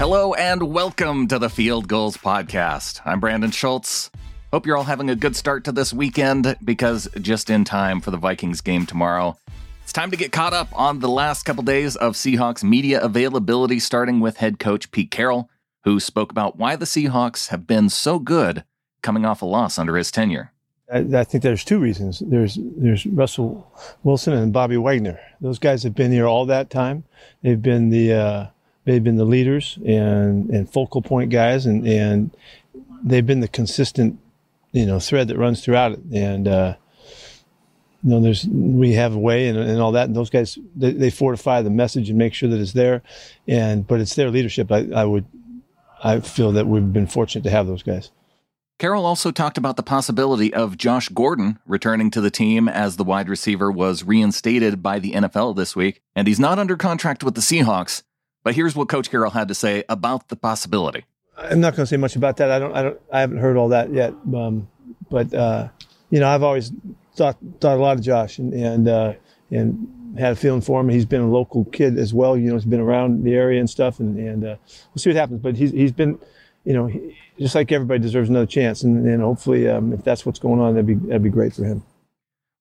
Hello and welcome to the Field Gulls Podcast. I'm Brandon Schultz. Hope you're all having a good start to this weekend because just in time for the Vikings game tomorrow. It's time to get caught up on the last couple days of Seahawks media availability, starting with head coach Pete Carroll, who spoke about why the Seahawks have been so good coming off a loss under his tenure. I, think there's two reasons. There's there's Russell Wilson and Bobby Wagner. Those guys have been here all that time. They've been the uh, they've been the leaders and, and focal point guys, and, and they've been the consistent, you know, thread that runs throughout it. And uh, you know, there's we have a way and, and all that, and those guys they, they, fortify the message and make sure that it's there. And but it's their leadership. I, I would I feel that we've been fortunate to have those guys. Carroll also talked about the possibility of Josh Gordon returning to the team as the wide receiver was reinstated by the NFL this week, and he's not under contract with the Seahawks. But here's what Coach Carroll had to say about the possibility. I'm not going to say much about that. I don't. I don't. I haven't heard all that yet. Um, but uh, you know, I've always thought thought a lot of Josh and and uh, and had a feeling for him. He's been a local kid as well. You know, he's been around the area and stuff. And and uh, we'll see what happens. But he's he's been, you know, he, just like everybody deserves another chance. And, and hopefully, um, if that's what's going on, that'd be that'd be great for him.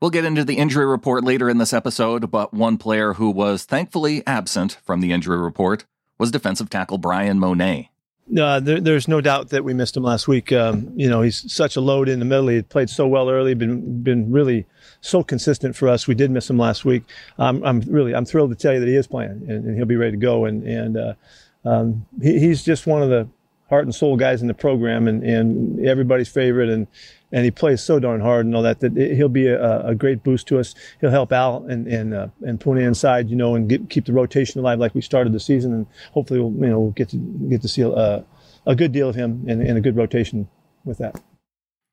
We'll get into the injury report later in this episode, but one player who was thankfully absent from the injury report was defensive tackle Bryan Mone. Uh, there, there's no doubt that we missed him last week. Um, you know, he's such a load in the middle. He played so well early, been been really so consistent for us. We did miss him last week. Um, I'm really I'm thrilled to tell you that he is playing and, and he'll be ready to go. And and uh, um, he, he's just one of the heart and soul guys in the program and, and everybody's favorite. And, and he plays so darn hard and all that, that he'll be a, a great boost to us. He'll help Al and, and, uh, and Poona inside, you know, and get, keep the rotation alive like we started the season. And hopefully we'll, you know, we'll get to, get to see a, a good deal of him and, and a good rotation with that.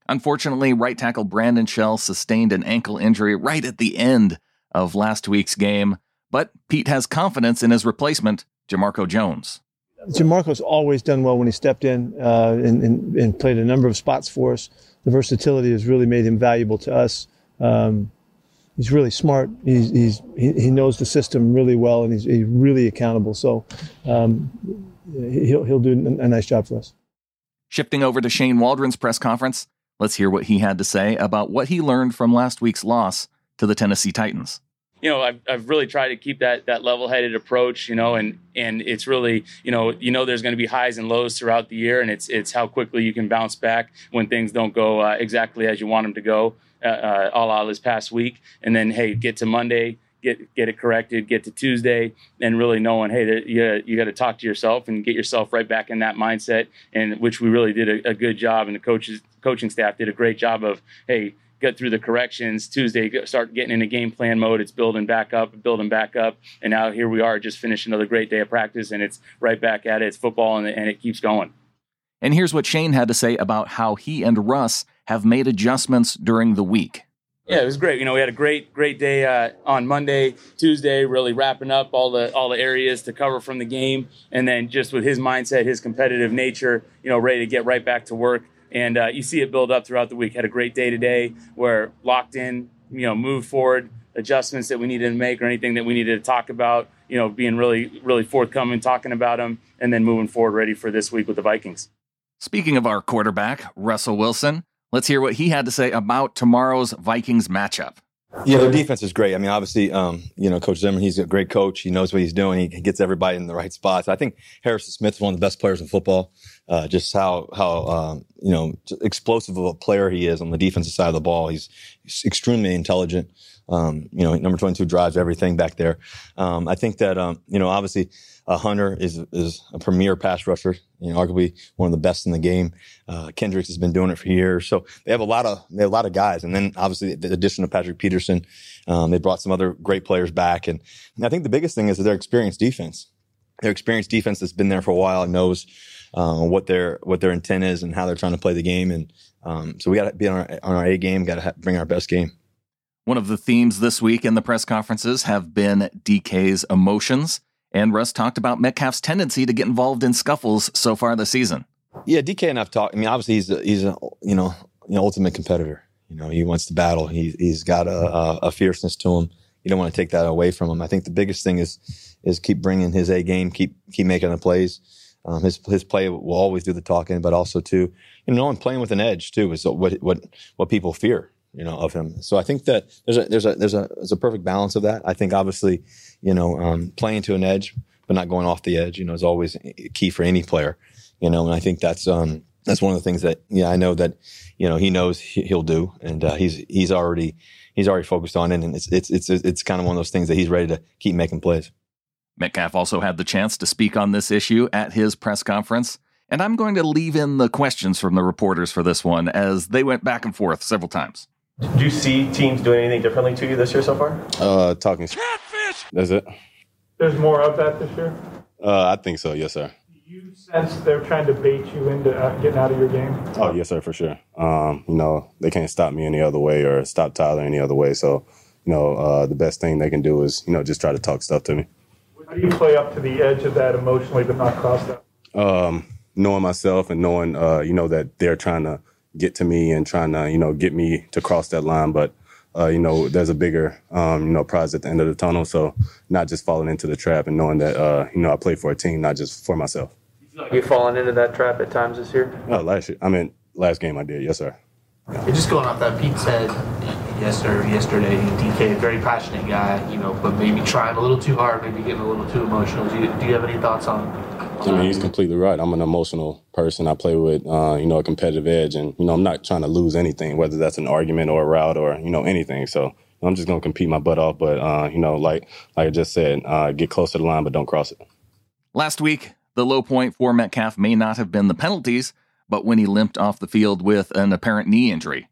Unfortunately, right tackle Brandon Shell sustained an ankle injury right at the end of last week's game, but Pete has confidence in his replacement, Jamarco Jones. Jamarco's always done well when he stepped in uh, and, and, and, played a number of spots for us. The versatility has really made him valuable to us. Um, he's really smart. He's, he's he, he, knows the system really well, and he's, he's really accountable. So um, he'll he'll do a nice job for us. Shifting over to Shane Waldron's press conference, let's hear what he had to say about what he learned from last week's loss to the Tennessee Titans you know, I've, I've really tried to keep that that level headed approach, you know, and and it's really, you know, you know, there's going to be highs and lows throughout the year, and it's it's how quickly you can bounce back when things don't go uh, exactly as you want them to go. Uh, uh, all out this past week, and then hey, get to Monday, get get it corrected, get to Tuesday, and really knowing, hey, you you got to talk to yourself and get yourself right back in that mindset, and which we really did a, a good job, and the coaches coaching staff did a great job of, hey get through the corrections. Tuesday, start getting into game plan mode. It's building back up, building back up, and now here we are, just finished another great day of practice, and it's right back at it. It's football, and, and it keeps going. And here's what Shane had to say about how he and Russ have made adjustments during the week. Yeah, it was great. You know, we had a great, great day uh, on Monday, Tuesday, really wrapping up all the all the areas to cover from the game, and then just with his mindset, his competitive nature, you know, ready to get right back to work and uh, you see it build up throughout the week. Had a great day today. We're locked in, you know, move forward, adjustments that we needed to make or anything that we needed to talk about. You know, being really, really forthcoming, talking about them, and then moving forward, ready for this week with the Vikings. Speaking of our quarterback, Russell Wilson, let's hear what he had to say about tomorrow's Vikings matchup. Yeah, their defense is great. I mean, obviously, um, you know, Coach Zimmer, he's a great coach. He knows what he's doing. He gets everybody in the right spots. I think Harrison Smith's one of the best players in football. Uh, just how how uh, you know explosive of a player he is on the defensive side of the ball. He's, he's extremely intelligent. Um, you know, number twenty two drives everything back there. Um, I think that um, you know, obviously, uh, Hunter is is a premier pass rusher. You know, arguably one of the best in the game. Uh, Kendricks has been doing it for years, so they have a lot of they have a lot of guys. And then obviously the addition of Patrick Peterson, um, they brought some other great players back. And, and I think the biggest thing is their experienced defense. Their experienced defense that's been there for a while and knows uh, what their what their intent is and how they're trying to play the game. And um, so we got to be on our on our A game. Got to bring our best game. One of the themes this week in the press conferences have been DK's emotions. And Russ talked about Metcalf's tendency to get involved in scuffles so far this season. Yeah, DK and I've talked. I mean, obviously he's a, he's a you know you know ultimate competitor. You know, he wants to battle. He he's got a, a, a fierceness to him. You don't want to take that away from him. I think the biggest thing is is keep bringing his A game, keep keep making the plays. Um, his his play will always do the talking, but also too, you know, and playing with an edge too is what what what people fear, you know, of him. So I think that there's a there's a there's a there's a perfect balance of that. I think obviously, you know, um, playing to an edge but not going off the edge, you know, is always key for any player, you know, and I think that's um that's one of the things that yeah I know that you know he knows he'll do, and uh, he's he's already he's already focused on it, and it's it's it's it's kind of one of those things that he's ready to keep making plays. Metcalf also had the chance to speak on this issue at his press conference. And I'm going to leave in the questions from the reporters for this one as they went back and forth several times. Do you see teams doing anything differently to you this year so far? Uh, talking catfish. That's it. There's more of that this year. Uh, I think so. Yes, sir. Do you sense they're trying to bait you into uh, getting out of your game? Oh, yes, sir, for sure. Um, you know, they can't stop me any other way or stop Tyler any other way. So, you know, uh, the best thing they can do is, you know, just try to talk stuff to me. How do you play up to the edge of that emotionally, but not cross that? Um, knowing myself and knowing, uh, you know, that they're trying to get to me and trying to, you know, get me to cross that line. But, uh, you know, there's a bigger, um, you know, prize at the end of the tunnel. So not just falling into the trap and knowing that, uh, you know, I play for a team, not just for myself. You fallen into that trap at times this year? Oh, last year. I mean, last game I did. Yes, sir. You're just going off that Pete said yesterday, yesterday, DK, very passionate guy, you know, but maybe trying a little too hard, maybe getting a little too emotional. Do you, do you have any thoughts on? I mean, he's completely right. I'm an emotional person. I play with, uh, you know, a competitive edge, and you know, I'm not trying to lose anything, whether that's an argument or a route or you know anything. So I'm just gonna compete my butt off. But uh, you know, like like I just said, uh, get close to the line, but don't cross it. Last week, the low point for Metcalf may not have been the penalties, but when he limped off the field with an apparent knee injury.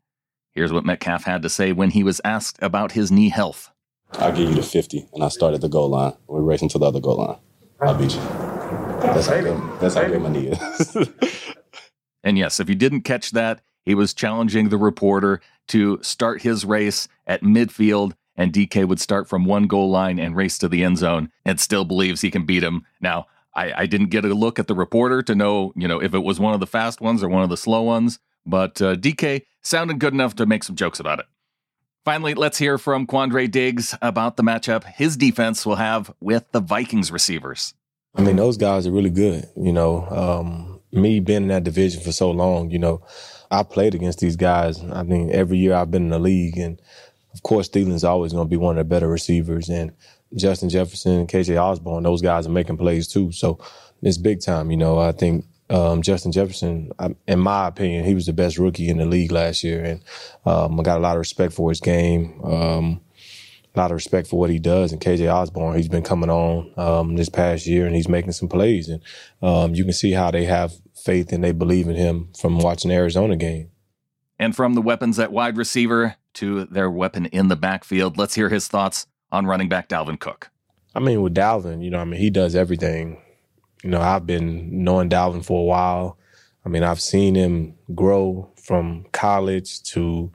Here's what Metcalf had to say when he was asked about his knee health. I'll give you the 50, and I start at the goal line. We're racing to the other goal line. I'll beat you. That's how good, that's how good my knee is. and yes, if you didn't catch that, he was challenging the reporter to start his race at midfield, and DK would start from one goal line and race to the end zone and still believes he can beat him. Now, I, I didn't get a look at the reporter to know, you know, if it was one of the fast ones or one of the slow ones, but uh, DK sounded good enough to make some jokes about it. Finally, let's hear from Quandre Diggs about the matchup his defense will have with the Vikings receivers. I mean, those guys are really good. You know, um, me being in that division for so long, you know, I played against these guys. I mean, every year I've been in the league, and of course, Thielen's always going to be one of the better receivers, and Justin Jefferson KJ Osborn, those guys are making plays too. So it's big time. You know, I think um, Justin Jefferson, in my opinion, he was the best rookie in the league last year, and um, I got a lot of respect for his game. Um, a lot of respect for what he does. And KJ Osborn, he's been coming on um, this past year, and he's making some plays. And um, you can see how they have faith and they believe in him from watching the Arizona game. And from the weapons at wide receiver to their weapon in the backfield, let's hear his thoughts on running back Dalvin Cook. I mean, with Dalvin, you know, I mean, he does everything you know, I've been knowing Dalvin for a while. I mean, I've seen him grow from college to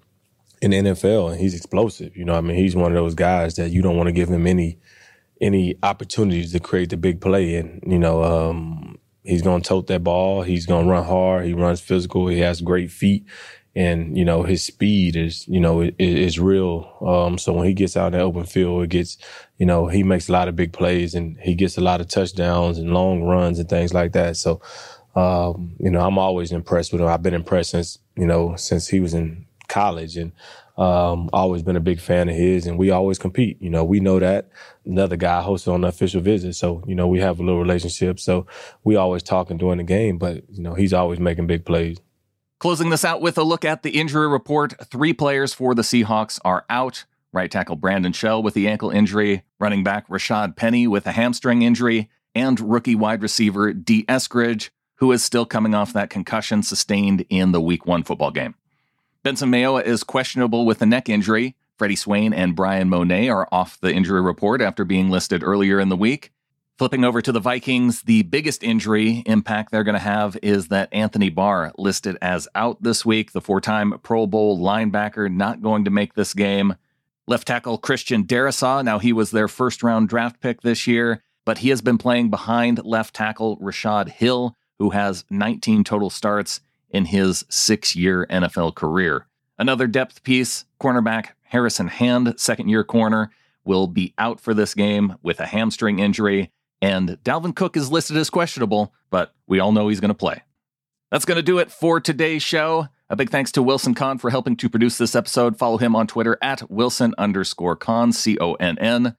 in NFL, and he's explosive. You know, I mean, he's one of those guys that you don't want to give him any any opportunities to create the big play. And you know, um, he's going to tote that ball. He's going to run hard. He runs physical. He has great feet, and you know his speed is you know is, is real. Um, so when he gets out in the open field, it gets you know he makes a lot of big plays and he gets a lot of touchdowns and long runs and things like that. So um, you know I'm always impressed with him. I've been impressed since you know since he was in college and um, always been a big fan of his and we always compete. You know, we know that another guy hosted on the official visit. So, you know, we have a little relationship. So we always talking during the game, but you know, he's always making big plays. Closing this out with a look at the injury report. Three players for the Seahawks are out. Right tackle Brandon Shell with the ankle injury, running back Rashaad Penny with a hamstring injury, and rookie wide receiver D. Eskridge, who is still coming off that concussion sustained in the week one football game. Benson Mayowa is questionable with a neck injury. Freddie Swain and Bryan Mone are off the injury report after being listed earlier in the week. Flipping over to the Vikings, the biggest injury impact they're going to have is that Anthony Barr, listed as out this week, the four time Pro Bowl linebacker, not going to make this game. Left tackle Christian Darrisaw, now he was their first round draft pick this year, but he has been playing behind left tackle Rashod Hill, who has 19 total starts in his six year NFL career. Another depth piece, cornerback Harrison Hand, second year corner, will be out for this game with a hamstring injury. And Dalvin Cook is listed as questionable, but we all know he's going to play. That's going to do it for today's show. A big thanks to Wilson Conn for helping to produce this episode. Follow him on Twitter at Wilson underscore Conn, C O N N.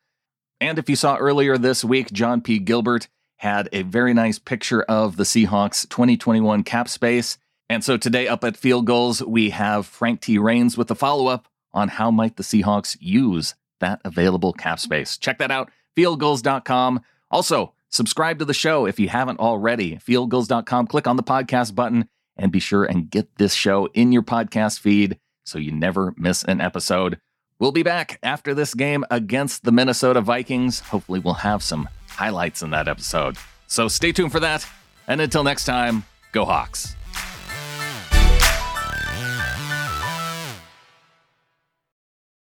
And if you saw earlier this week, John P. Gilbert had a very nice picture of the Seahawks 2021 cap space. And so today up at Field Gulls, we have Frank T. Rains with the follow up on how might the Seahawks use that available cap space. Check that out, fieldgulls.com. Also, subscribe to the show if you haven't already. Fieldgulls.com, click on the podcast button and be sure and get this show in your podcast feed so you never miss an episode. We'll be back after this game against the Minnesota Vikings. Hopefully, we'll have some highlights in that episode. So stay tuned for that. And until next time, go Hawks.